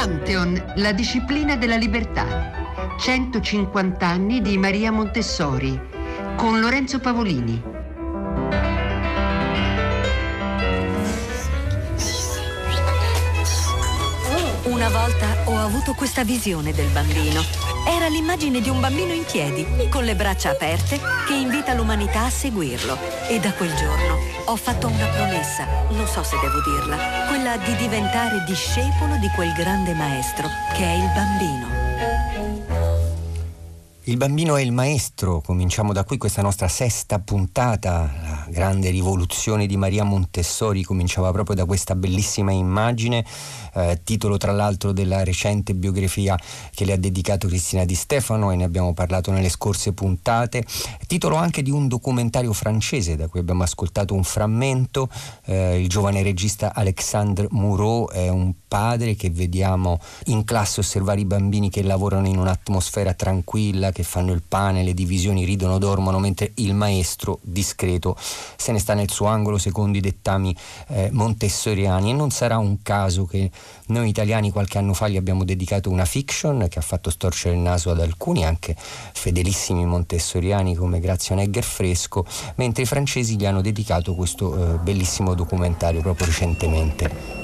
Pantheon, la disciplina della libertà. 150 anni di Maria Montessori con Lorenzo Pavolini. Ho avuto questa visione del bambino. Era l'immagine di un bambino in piedi, con le braccia aperte, che invita l'umanità a seguirlo. E da quel giorno ho fatto una promessa, non so se devo dirla, quella di diventare discepolo di quel grande maestro che è il bambino. Il bambino è il maestro, cominciamo da qui questa nostra sesta puntata, la grande rivoluzione di Maria Montessori cominciava proprio da questa bellissima immagine, eh, titolo tra l'altro della recente biografia che le ha dedicato Cristina Di Stefano e ne abbiamo parlato nelle scorse puntate, titolo anche di un documentario francese da cui abbiamo ascoltato un frammento, eh, il giovane regista Alexandre Moureau è un padre che vediamo in classe osservare i bambini che lavorano in un'atmosfera tranquilla, che fanno il pane, le divisioni ridono, dormono, mentre il maestro discreto se ne sta nel suo angolo secondo i dettami eh, montessoriani e non sarà un caso che noi italiani qualche anno fa gli abbiamo dedicato una fiction che ha fatto storcere il naso ad alcuni, anche fedelissimi montessoriani come Grazia Negger Fresco, mentre i francesi gli hanno dedicato questo eh, bellissimo documentario proprio recentemente.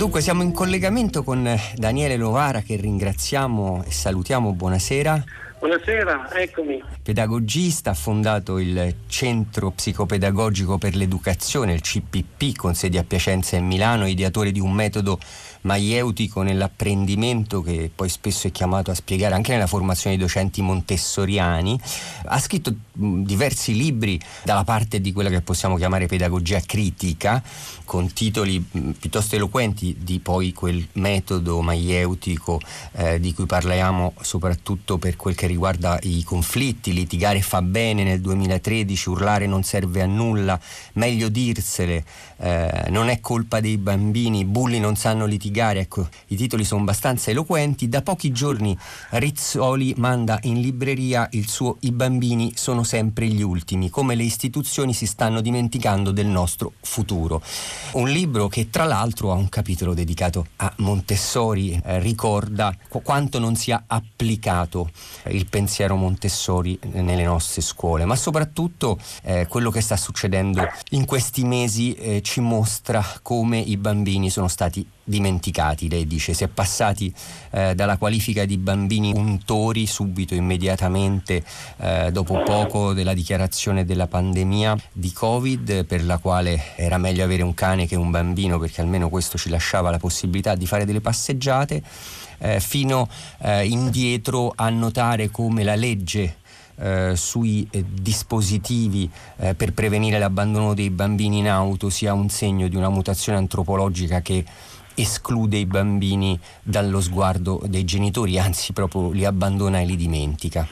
Dunque siamo in collegamento con Daniele Lovara che ringraziamo e salutiamo, buonasera. Buonasera, eccomi. Pedagogista, ha fondato il Centro Psicopedagogico per l'Educazione, il CPP, con sede a Piacenza e Milano, ideatore di un metodo maieutico nell'apprendimento che poi spesso è chiamato a spiegare anche nella formazione dei docenti montessoriani. Ha scritto diversi libri dalla parte di quella che possiamo chiamare pedagogia critica, con titoli piuttosto eloquenti di poi quel metodo maieutico eh, di cui parliamo soprattutto per quel che riguarda i conflitti, litigare fa bene nel 2013, urlare non serve a nulla, meglio dirsele, eh, non è colpa dei bambini, i bulli non sanno litigare, ecco, i titoli sono abbastanza eloquenti. Da pochi giorni Rizzoli manda in libreria il suo I bambini sono sempre gli ultimi, come le istituzioni si stanno dimenticando del nostro futuro. Un libro che tra l'altro ha un capitolo dedicato a Montessori, eh, ricorda quanto non sia applicato il pensiero Montessori nelle nostre scuole, ma soprattutto eh, quello che sta succedendo in questi mesi eh, ci mostra come i bambini sono stati dimenticati, lei dice, si è passati eh, dalla qualifica di bambini untori subito, immediatamente, eh, dopo poco della dichiarazione della pandemia di Covid, per la quale era meglio avere un cane che un bambino, perché almeno questo ci lasciava la possibilità di fare delle passeggiate, eh, fino eh, indietro a notare come la legge eh, sui eh, dispositivi eh, per prevenire l'abbandono dei bambini in auto sia un segno di una mutazione antropologica che esclude i bambini dallo sguardo dei genitori, anzi proprio li abbandona e li dimentica.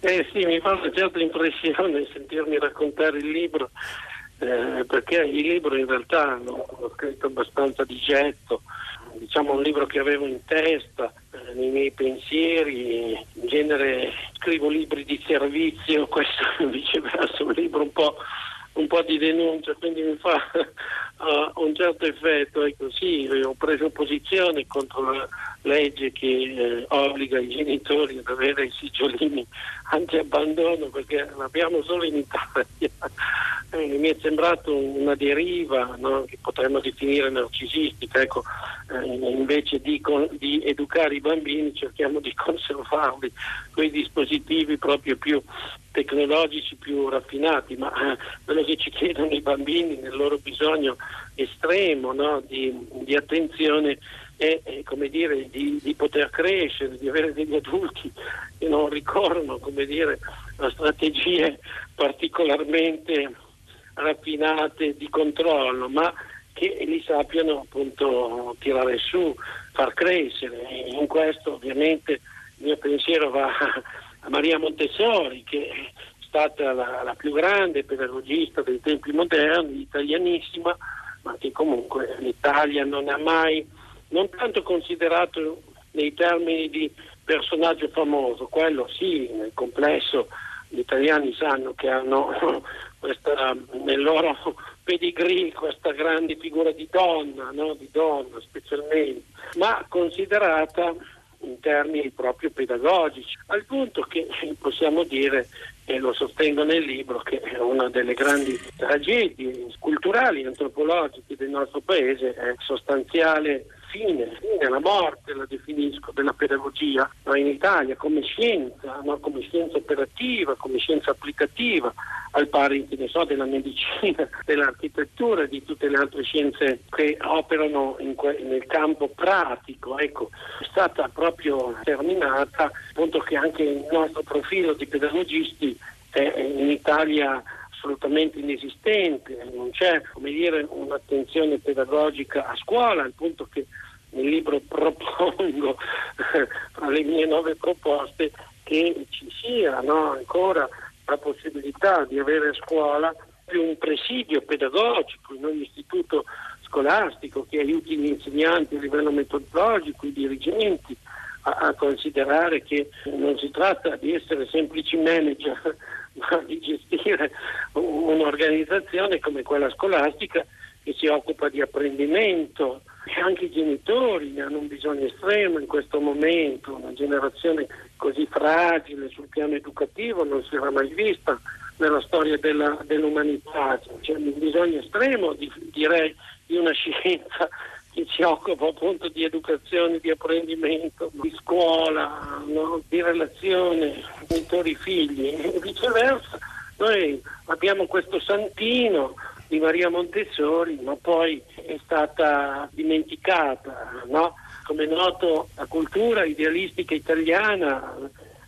Eh sì, mi fa una certa impressione sentirmi raccontare il libro, eh, perché il libro in realtà l'ho, scritto abbastanza di getto, diciamo un libro che avevo in testa, eh, nei miei pensieri, in genere scrivo libri di servizio, questo viceversa, un libro un po', un po di denuncia, quindi mi fa uh, un certo effetto. Ecco, sì, ho preso posizione contro la legge che eh, obbliga i genitori ad avere i sigillini anti-abbandono perché l'abbiamo solo in Italia. Eh, mi è sembrato una deriva no, che potremmo definire narcisistica. Ecco, eh, invece di, con, di, educare i bambini cerchiamo di conservarli con i dispositivi proprio più tecnologici, più raffinati, ma eh, quello che ci chiedono i bambini nel loro bisogno estremo no, di, di attenzione è, è dire, di, di, poter crescere, di avere degli adulti che non ricorrono dire, a strategie particolarmente raffinate di controllo, ma che li sappiano appunto tirare su, far crescere. E in questo ovviamente il mio pensiero va a Maria Montessori, che è stata la, la più grande pedagogista dei tempi moderni, italianissima, ma che comunque l'Italia non ha mai non tanto considerato nei termini di personaggio famoso, quello sì, nel complesso gli italiani sanno che hanno questa, nel loro pedigree questa grande figura di donna, no? di donna specialmente, ma considerata in termini proprio pedagogici, al punto che possiamo dire, e lo sostengo nel libro, che è una delle grandi tragedie culturali, antropologiche del nostro paese, è sostanziale fine, fine, la morte, la definisco, della pedagogia no, in Italia come scienza, no, come scienza operativa, come scienza applicativa, al pari so, della medicina, dell'architettura e di tutte le altre scienze che operano que- nel campo pratico. Ecco, è stata proprio terminata, appunto che anche il nostro profilo di pedagogisti è in Italia assolutamente inesistente, non c'è dire, un'attenzione pedagogica a scuola, al punto che nel libro propongo, tra le mie nove proposte, che ci sia no, ancora la possibilità di avere a scuola più un presidio pedagogico in ogni istituto scolastico che aiuti gli insegnanti a livello metodologico, i dirigenti a, a considerare che non si tratta di essere semplici manager di gestire un'organizzazione come quella scolastica che si occupa di apprendimento. E anche i genitori ne hanno un bisogno estremo in questo momento, una generazione così fragile sul piano educativo non si era mai vista nella storia della, dell'umanità, c'è un bisogno estremo di, direi di una scienza che si occupa appunto di educazione, di apprendimento, di scuola, no? di relazione genitori-figli e viceversa. Noi abbiamo questo santino di Maria Montessori, ma poi è stata dimenticata. No? Come noto, la cultura idealistica italiana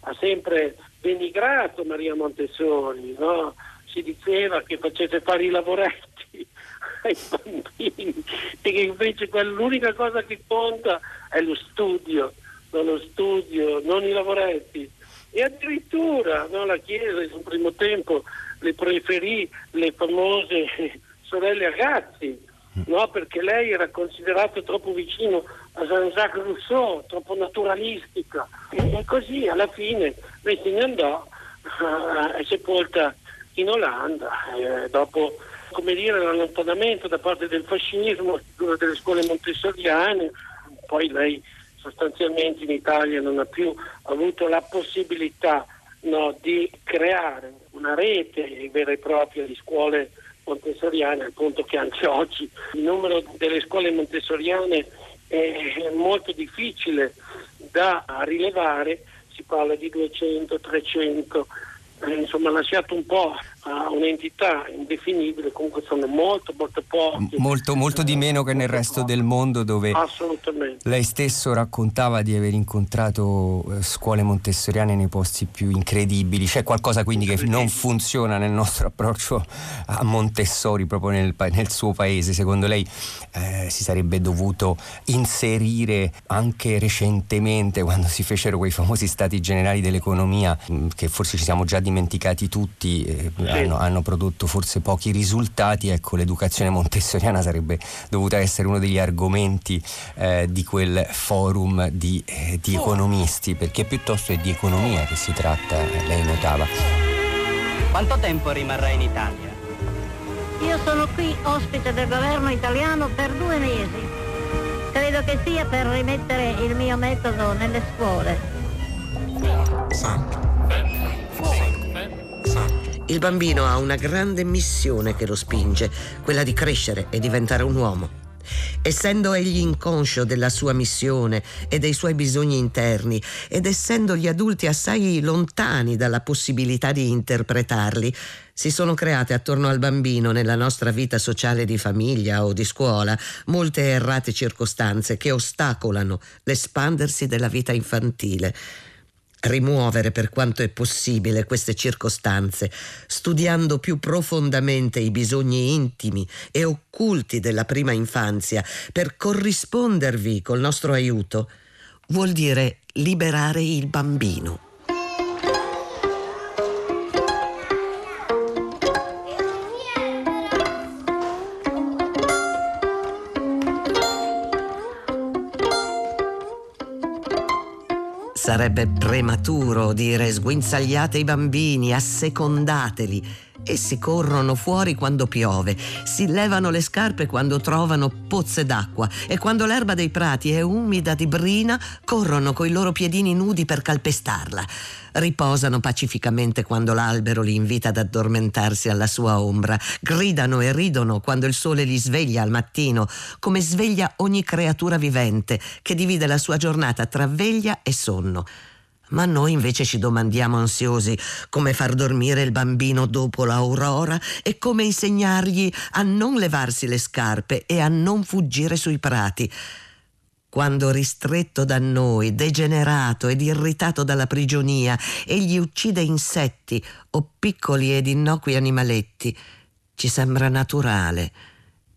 ha sempre denigrato Maria Montessori, no? si diceva che facesse fare i lavoretti ai bambini e che invece l'unica cosa che conta è lo studio, non lo studio, non i lavoretti. E addirittura no, la Chiesa in un primo tempo le preferì le famose sorelle Agazzi, no, perché lei era considerata troppo vicino a Jean-Jacques Rousseau, troppo naturalistica. E, così alla fine lei se ne andò, è sepolta in Olanda, eh, dopo come dire, l'allontanamento da parte del fascismo, delle scuole montessoriane, poi lei sostanzialmente in Italia non ha più avuto la possibilità no, di creare una rete vera e propria di scuole montessoriane, al punto che anche oggi il numero delle scuole montessoriane è molto difficile da rilevare, si parla di 200, 300 eh, insomma lasciato un po' a un'entità indefinibile, comunque sono molto molto pochi. Molto, molto di meno che nel resto del mondo dove lei stesso raccontava di aver incontrato eh, scuole montessoriane nei posti più incredibili. C'è qualcosa quindi che non funziona nel nostro approccio a Montessori proprio nel, nel suo paese. Secondo lei eh, si sarebbe dovuto inserire anche recentemente quando si fecero quei famosi stati generali dell'economia mm, che forse ci siamo già dimenticati tutti. Eh, hanno, hanno, prodotto forse pochi risultati, ecco l'educazione montessoriana sarebbe dovuta essere uno degli argomenti eh, di quel forum di, eh, di economisti, perché piuttosto è di economia che si tratta, lei notava. Quanto tempo rimarrà in Italia? Io sono qui ospite del governo italiano per due mesi. Credo che sia per rimettere il mio metodo nelle scuole. Santo. Il bambino ha una grande missione che lo spinge, quella di crescere e diventare un uomo. Essendo egli inconscio della sua missione e dei suoi bisogni interni ed essendo gli adulti assai lontani dalla possibilità di interpretarli, si sono create attorno al bambino nella nostra vita sociale di famiglia o di scuola molte errate circostanze che ostacolano l'espandersi della vita infantile rimuovere per quanto è possibile queste circostanze, studiando più profondamente i bisogni intimi e occulti della prima infanzia per corrispondervi col nostro aiuto, vuol dire liberare il bambino. Sarebbe prematuro dire sguinzagliate i bambini, assecondateli. Essi corrono fuori quando piove, si levano le scarpe quando trovano pozze d'acqua e quando l'erba dei prati è umida di brina corrono coi loro piedini nudi per calpestarla. Riposano pacificamente quando l'albero li invita ad addormentarsi alla sua ombra, gridano e ridono quando il sole li sveglia al mattino, come sveglia ogni creatura vivente che divide la sua giornata tra veglia e sonno. Ma noi invece ci domandiamo ansiosi come far dormire il bambino dopo l'aurora e come insegnargli a non levarsi le scarpe e a non fuggire sui prati. Quando ristretto da noi, degenerato ed irritato dalla prigionia, egli uccide insetti o piccoli ed innocui animaletti, ci sembra naturale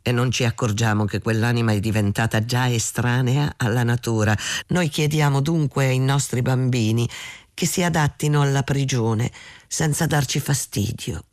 e non ci accorgiamo che quell'anima è diventata già estranea alla natura. Noi chiediamo dunque ai nostri bambini che si adattino alla prigione senza darci fastidio.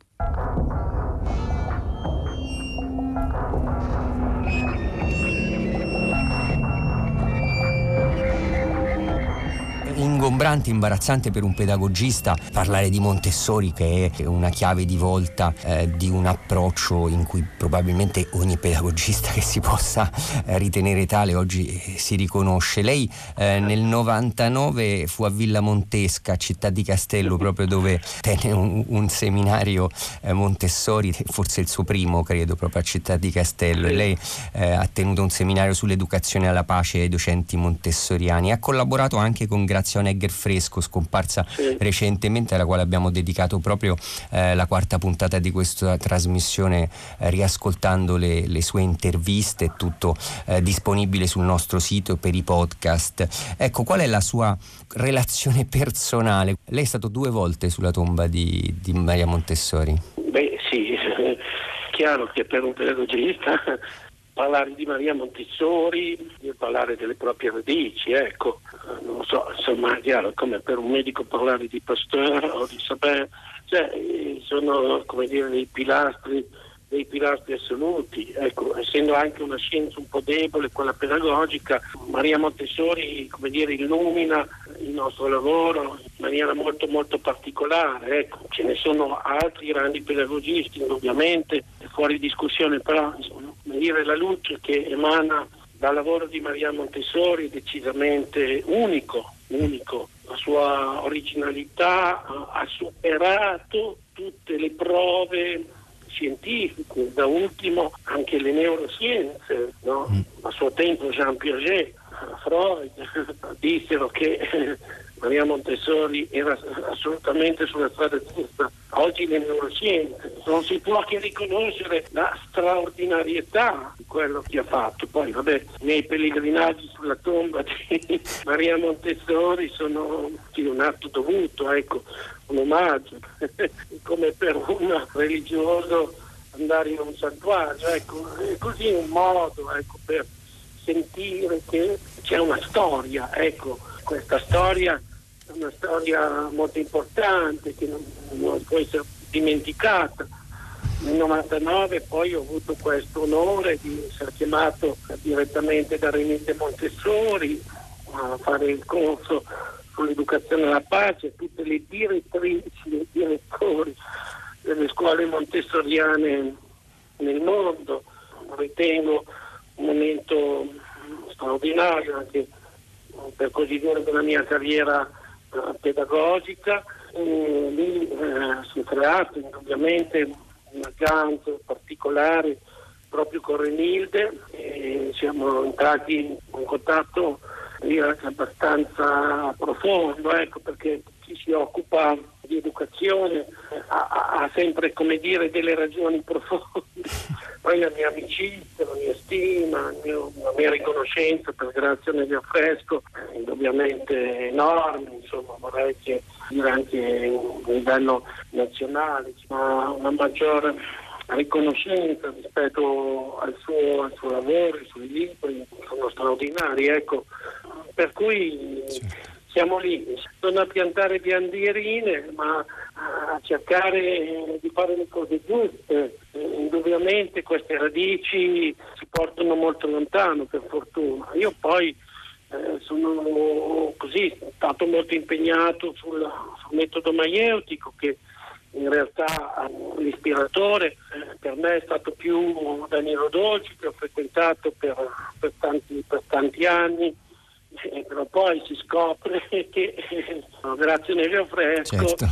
Ingombrante, imbarazzante per un pedagogista parlare di Montessori che è una chiave di volta eh, di un approccio in cui probabilmente ogni pedagogista che si possa eh, ritenere tale oggi eh, si riconosce. Lei eh, nel 99 fu a Villa Montesca, città di Castello, proprio dove tenne un, un seminario eh, Montessori, forse il suo primo credo, proprio a città di Castello. E lei eh, ha tenuto un seminario sull'educazione alla pace ai docenti montessoriani. Ha collaborato anche con Grazia Onegger Fresco, scomparsa sì. recentemente, alla quale abbiamo dedicato proprio eh, la quarta puntata di questa trasmissione, eh, riascoltando le, le, sue interviste, tutto eh, disponibile sul nostro sito per i podcast. Ecco, qual è la sua relazione personale? Lei è stato due volte sulla tomba di, di Maria Montessori. Beh, sì, chiaro che per un pedagogista parlare di Maria Montessori, parlare delle proprie radici, ecco, non so, insomma, chiaro, come per un medico parlare di Pasteur o di Sabin, cioè, sono come dire dei pilastri, dei pilastri assoluti, ecco, essendo anche una scienza un po' debole, quella pedagogica, Maria Montessori, come dire, illumina il nostro lavoro in maniera molto molto particolare, ecco, ce ne sono altri grandi pedagogisti, indubbiamente, fuori discussione, però dire, la luce che emana dal lavoro di Maria Montessori è decisamente unico, unico. La sua originalità ha superato tutte le prove scientifiche, da ultimo anche le neuroscienze. No? Mm. A suo tempo Jean Piaget, Freud dissero che Maria Montessori era assolutamente sulla strada giusta. Oggi le neuroscienze non si può che riconoscere la straordinarietà di quello che ha fatto. Poi, vabbè, i miei pellegrinaggi sulla tomba di Maria Montessori sono un atto dovuto, ecco, un omaggio, come per un religioso andare in un santuario, ecco, è così un modo ecco, per sentire che c'è una storia, ecco, questa storia una storia molto importante che non, non può essere dimenticata. Nel 99 poi ho avuto questo onore di essere chiamato direttamente da Renite Montessori a fare il corso sull'educazione alla pace, tutte le direttrici e direttori delle scuole montessoriane nel mondo. Ritengo un momento straordinario anche per così dire della mia carriera pedagogica e lì eh, si è creato indubbiamente un aggancio particolare proprio con Renilde e siamo entrati in contatto anche abbastanza profondo ecco, perché chi si occupa di educazione ha, ha sempre come dire delle ragioni profonde poi la mia amicizia, la mia stima, la mia riconoscenza per Grazia negli affresco è indubbiamente enorme, insomma vorrei che dire anche a livello nazionale, ma una maggiore riconoscenza rispetto al suo, al suo lavoro, ai suoi libri, sono straordinari, ecco. Per cui siamo lì, non a piantare piandirine, ma a cercare di fare le cose giuste. Indubbiamente queste radici si portano molto lontano, per fortuna. Io poi eh, sono così stato molto impegnato sul, sul metodo maieutico che in realtà l'ispiratore eh, per me è stato più Danilo Dolci che ho frequentato per, per, tanti, per tanti, anni eh, però poi si scopre che eh, grazie a Nevio Fresco certo.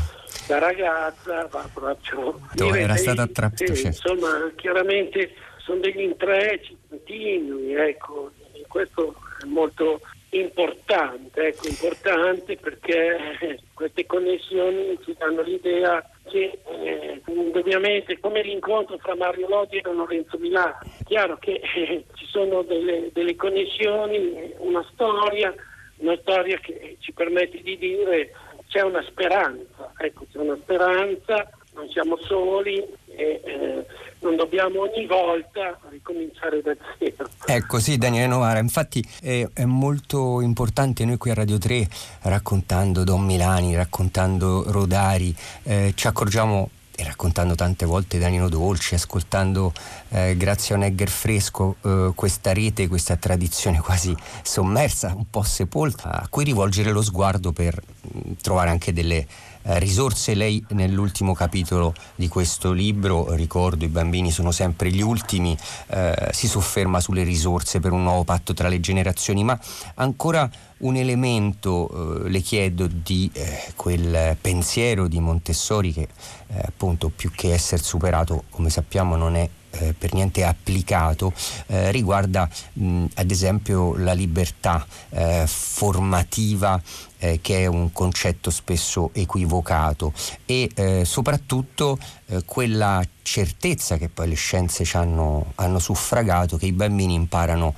La ragazza va proprio era stata attrappata sì, insomma chiaramente sono degli intrecci continui ecco questo è molto importante, ecco, importante perché queste connessioni ci danno l'idea che eh, indubbiamente come l'incontro fra Mario Lodi e Lorenzo Milano, chiaro che eh, ci sono delle, delle connessioni, una storia, una storia che ci permette di dire c'è una speranza, ecco, c'è una speranza, non siamo soli e eh, non dobbiamo ogni volta ricominciare da zero. Ecco sì Daniele Novara, infatti è, è, molto importante noi qui a Radio 3 raccontando Don Milani, raccontando Rodari, eh, ci accorgiamo e raccontando tante volte Danilo Dolci, ascoltando eh, grazie a un Egger fresco eh, questa rete, questa tradizione quasi sommersa, un po' sepolta, a cui rivolgere lo sguardo per mh, mm, trovare anche delle eh, risorse. Lei nell'ultimo capitolo di questo libro, ricordo i bambini sono sempre gli ultimi, eh, si sofferma sulle risorse per un nuovo patto tra le generazioni, ma ancora un elemento, eh, le chiedo, di eh, quel pensiero di Montessori che eh, appunto più che essere superato, come sappiamo, non è eh, per niente applicato eh, riguarda mh, ad esempio la libertà eh, formativa eh, che è un concetto spesso equivocato e eh, soprattutto eh, quella certezza che poi le scienze ci hanno, hanno suffragato che i bambini imparano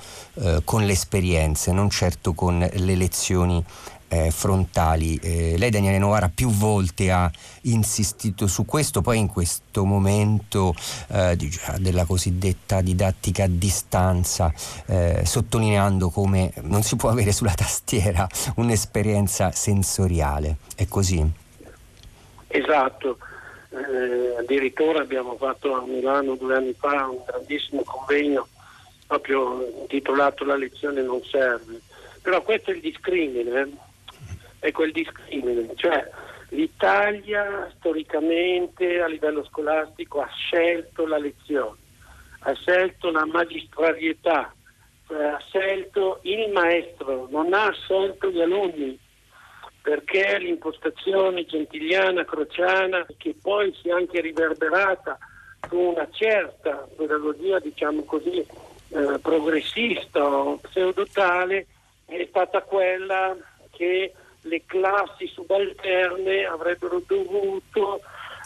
con le esperienze, non certo con le lezioni eh, frontali. Eh, lei Daniele Novara più volte ha insistito su questo, poi in questo momento eh, della cosiddetta didattica a distanza, eh, sottolineando come non si può avere sulla tastiera un'esperienza sensoriale. È così? Esatto. Eh, addirittura abbiamo fatto a Milano due anni fa un grandissimo convegno proprio intitolato La lezione non serve. Però questo è il discrimine, eh è quel discrimine, cioè l'Italia storicamente a livello scolastico ha scelto la lezione, ha scelto la magistrarietà, cioè ha scelto il maestro, non ha scelto gli alunni perché l'impostazione gentiliana, crociana, che poi si è anche riverberata su una certa pedagogia, diciamo così, eh, progressista o pseudotale, è stata quella che le classi subalterne avrebbero dovuto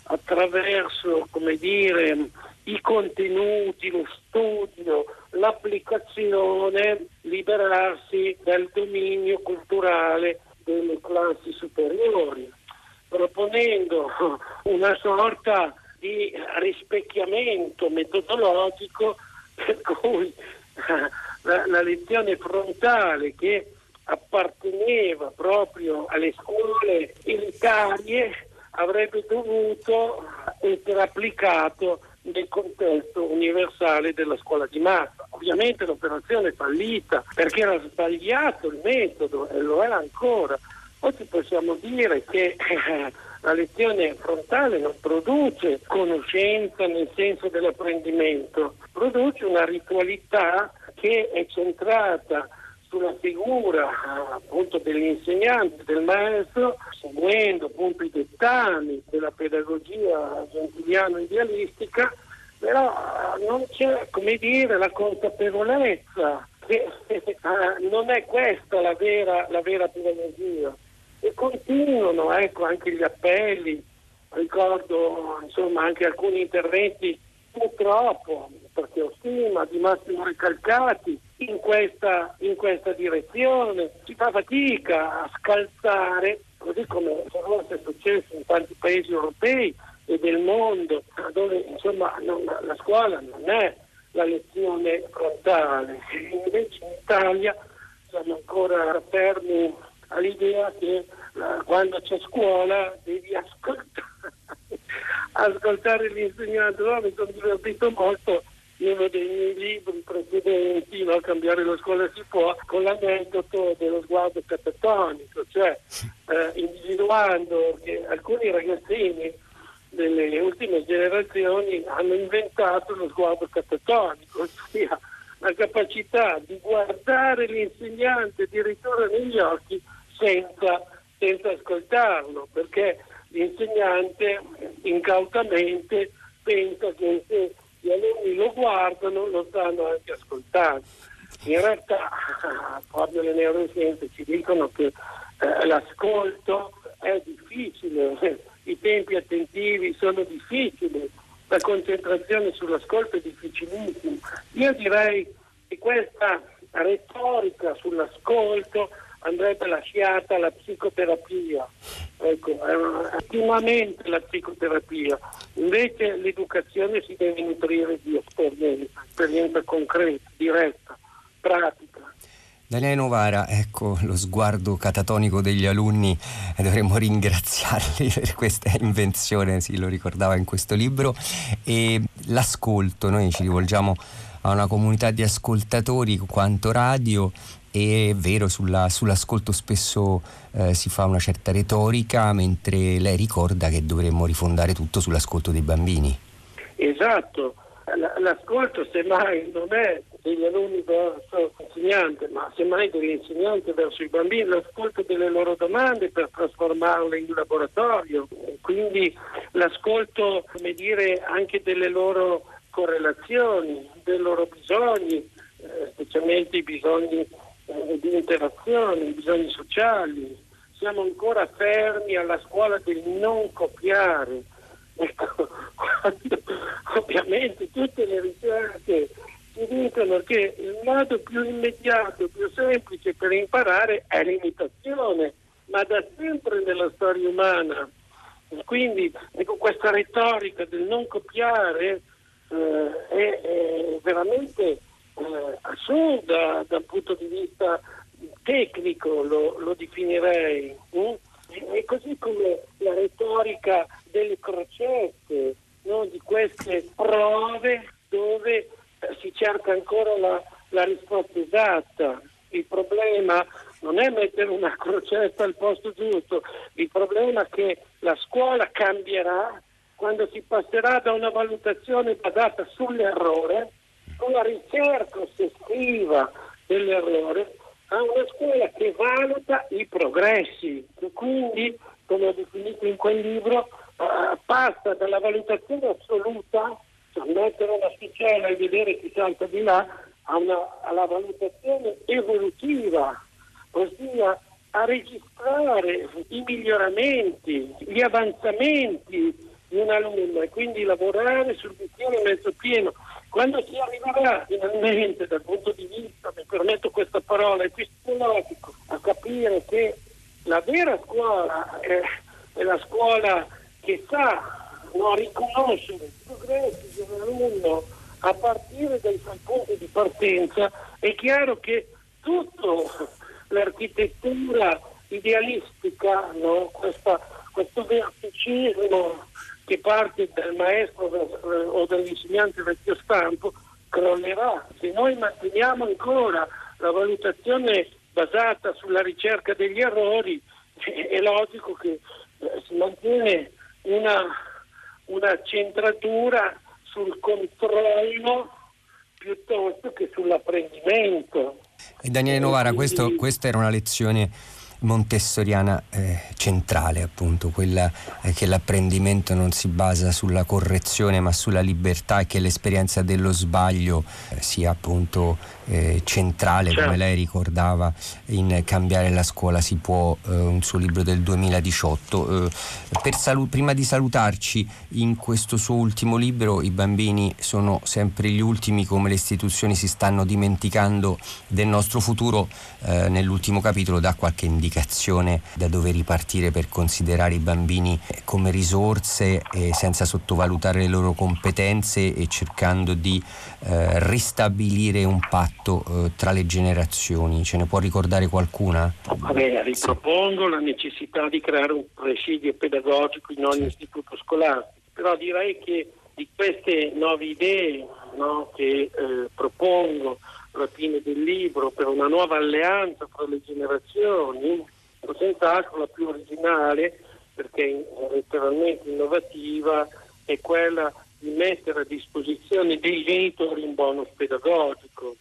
attraverso dire, i contenuti, lo studio, l'applicazione, liberarsi dal dominio culturale delle classi superiori, proponendo una sorta di rispecchiamento metodologico per cui la, la lezione frontale che apparteneva proprio alle scuole elitarie avrebbe dovuto essere applicato nel contesto universale della scuola di massa. Ovviamente l'operazione è fallita perché era sbagliato il metodo e lo è ancora. Oggi possiamo dire che eh, la lezione frontale non produce conoscenza nel senso dell'apprendimento, produce una ritualità che è centrata sulla figura appunto dell'insegnante, del maestro, seguendo appunto i dettami della pedagogia gentiliano-idealistica, però non c'è dire la consapevolezza che eh, non è questa la vera, la vera pedagogia. E continuano ecco, anche gli appelli, ricordo insomma anche alcuni interventi purtroppo, ho stima, di Massimo Ricalcati, in questa, in questa direzione. Si fa fatica a scalzare, così come è successo in tanti paesi europei e del mondo, dove insomma non, la scuola non è la lezione frontale. Invece in Italia siamo ancora fermi all'idea che uh, quando c'è scuola devi ascoltare, ascoltare l'insegnante. No, mi sono divertito molto uno dei miei libri precedenti, no? Cambiare la scuola si può, con l'aneddoto dello sguardo catatonico, cioè eh, individuando che alcuni ragazzini delle ultime generazioni hanno inventato lo sguardo catatonico, ossia la capacità di guardare l'insegnante addirittura negli occhi senza, senza ascoltarlo, perché l'insegnante incautamente pensa che gli alunni lo guardano lo stanno anche ascoltando. In realtà proprio le neuroscienze ci dicono che eh, l'ascolto è difficile, i tempi attentivi sono difficili, la concentrazione sull'ascolto è difficilissima. Io direi che questa retorica sull'ascolto andrebbe lasciata alla psicoterapia, ecco, attivamente la psicoterapia, invece l'educazione si deve nutrire di esperienza, esperienza concreta, diretta, pratica. Daniele Novara, ecco lo sguardo catatonico degli alunni, eh, dovremmo ringraziarli per questa invenzione, sì, lo ricordava in questo libro, e l'ascolto, noi ci rivolgiamo a una comunità di ascoltatori quanto radio è vero, sulla, sull'ascolto spesso eh, si fa una certa retorica, mentre lei ricorda che dovremmo rifondare tutto sull'ascolto dei bambini. Esatto, l'ascolto semmai non è degli alunni verso l'insegnante, ma semmai dell'insegnante verso i bambini, l'ascolto delle loro domande per trasformarle in laboratorio, quindi l'ascolto, come dire, anche delle loro correlazioni, dei loro bisogni, eh, specialmente i bisogni eh, di interazione, i bisogni sociali. Siamo ancora fermi alla scuola del non copiare. Ecco, quando, ovviamente tutte le ricerche ci dicono che il modo più immediato, più semplice per imparare è l'imitazione, ma da sempre nella storia umana. Quindi ecco, questa retorica del non copiare eh, è, è, veramente eh, assurda dal punto di vista tecnico, lo, lo definirei. Mm? E così come la retorica delle crocette, no? di queste prove dove eh, si cerca ancora la, la risposta esatta. Il problema non è mettere una crocetta al posto giusto, il problema è che la scuola cambierà quando si passerà da una valutazione basata sull'errore, sulla ricerca ossessiva dell'errore, a una scuola che valuta i progressi, che quindi, come ho definito in quel libro, uh, passa dalla valutazione assoluta, cioè mettere una sticella e vedere chi salta di là, una, alla valutazione evolutiva, ossia a registrare i miglioramenti, gli avanzamenti, di un alunno e quindi lavorare sul bicchiere mezzo pieno. Quando si arriverà finalmente dal punto di vista, mi permetto questa parola, epistemologico, a capire che la vera scuola è, è la scuola che sa no, riconoscere i progressi di un alunno a partire dai suoi punti di partenza, è chiaro che tutta l'architettura idealistica, no, questa, questo verticismo che parte dal maestro o dall'insegnante vecchio stampo crollerà. Se noi manteniamo ancora la valutazione basata sulla ricerca degli errori, è logico che eh, si mantiene una, una centratura sul controllo piuttosto che sull'apprendimento. E Daniele Novara, questo, questa era una lezione montessoriana eh, centrale, appunto, quella eh, che l'apprendimento non si basa sulla correzione ma sulla libertà e che l'esperienza dello sbaglio eh, sia appunto eh, centrale, certo. come lei ricordava, in Cambiare la scuola si può, eh, un suo libro del 2018. Eh, salu- prima di salutarci, in questo suo ultimo libro i bambini sono sempre gli ultimi, come le istituzioni si stanno dimenticando del nostro futuro, eh, nell'ultimo capitolo dà qualche indicazione da dove ripartire per considerare i bambini come risorse senza sottovalutare le loro competenze e cercando di eh, ristabilire un patto patto eh, tra le generazioni, ce ne può ricordare qualcuna? Vabbè, ripropongo sì. la necessità di creare un presidio pedagogico in ogni sì. istituto scolastico, però direi che di queste nuove idee no, che eh, propongo alla fine del libro per una nuova alleanza fra le generazioni, senz'altro la più originale perché è letteralmente innovativa è quella di mettere a disposizione dei genitori un bonus pedagogico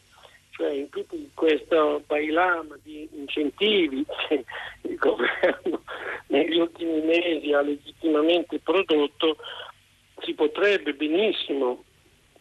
cioè in tutto questo bailam di incentivi che il governo negli ultimi mesi ha legittimamente prodotto, si potrebbe benissimo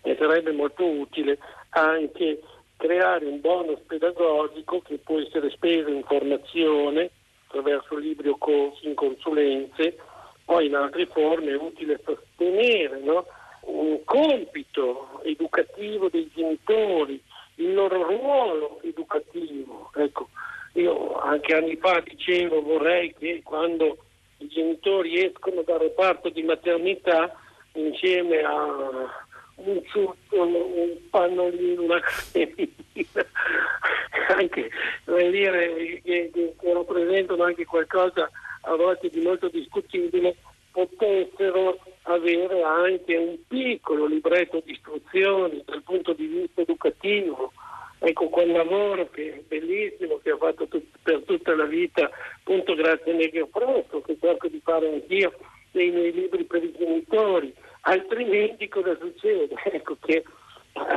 e sarebbe molto utile anche creare un bonus pedagogico che può essere speso in formazione attraverso libri o corsi in consulenze, poi in altre forme è utile sostenere no? un compito educativo dei genitori il loro ruolo educativo. Ecco, io anche anni fa dicevo vorrei che quando i genitori escono dal reparto di maternità insieme a un ciucciolo, un pannolino, una cremina, anche dire, che, che, che rappresentano anche qualcosa a volte di molto discutibile, potessero avere anche un piccolo libretto di istruzioni dal punto di vista educativo. Ecco quel lavoro che è bellissimo, che ho fatto tut- per tutta la vita, appunto grazie a Negro Fresco, che cerco di fare anch'io nei miei libri per i genitori. Altrimenti cosa succede? Ecco che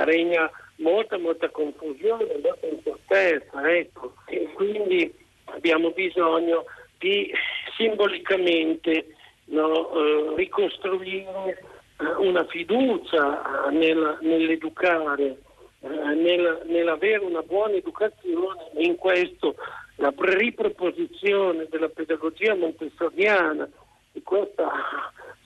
regna molta, molta confusione, molta incertezza, ecco. E quindi abbiamo bisogno di simbolicamente no, eh, ricostruire eh, una fiducia eh, nel, nell'educare, eh, nel, nell'avere una buona educazione. In questo la riproposizione della pedagogia montessoriana di questa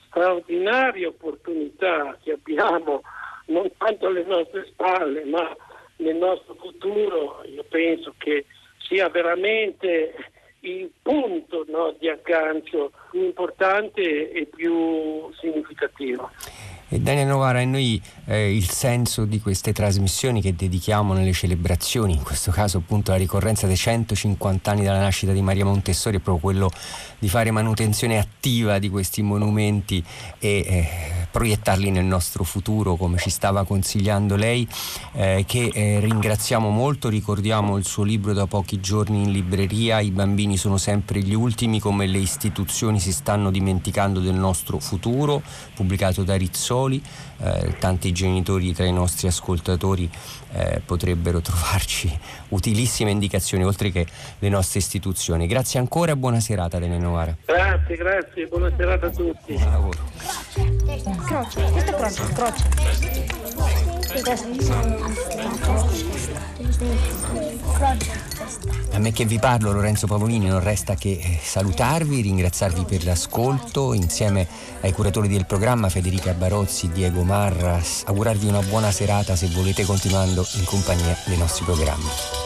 straordinaria opportunità che abbiamo non tanto alle nostre spalle ma nel nostro futuro, io penso che sia veramente il punto no, di aggancio più importante e più significativo. Daniel Novara, e noi eh, il senso di queste trasmissioni che dedichiamo nelle celebrazioni, in questo caso appunto la ricorrenza dei 150 anni dalla nascita di Maria Montessori, è proprio quello di fare manutenzione attiva di questi monumenti e eh, proiettarli nel nostro futuro, come ci stava consigliando lei, eh, che eh, ringraziamo molto, ricordiamo il suo libro da pochi giorni in libreria, I bambini sono sempre gli ultimi, come le istituzioni si stanno dimenticando del nostro futuro, pubblicato da Rizzoli soli, eh, tanti genitori tra i nostri ascoltatori eh, potrebbero trovarci utilissime indicazioni oltre che le nostre istituzioni. Grazie ancora e buona serata Dene Novara. Grazie, grazie, buona serata a tutti. Buon lavoro. Croce, questo è croce, croce. A me che vi parlo, Lorenzo Pavolini, non resta che eh, salutarvi, ringraziarvi per l'ascolto, insieme ai curatori del programma Federica Barozzi, Diego Marras, augurarvi una buona serata se volete continuando in compagnia dei nostri programmi.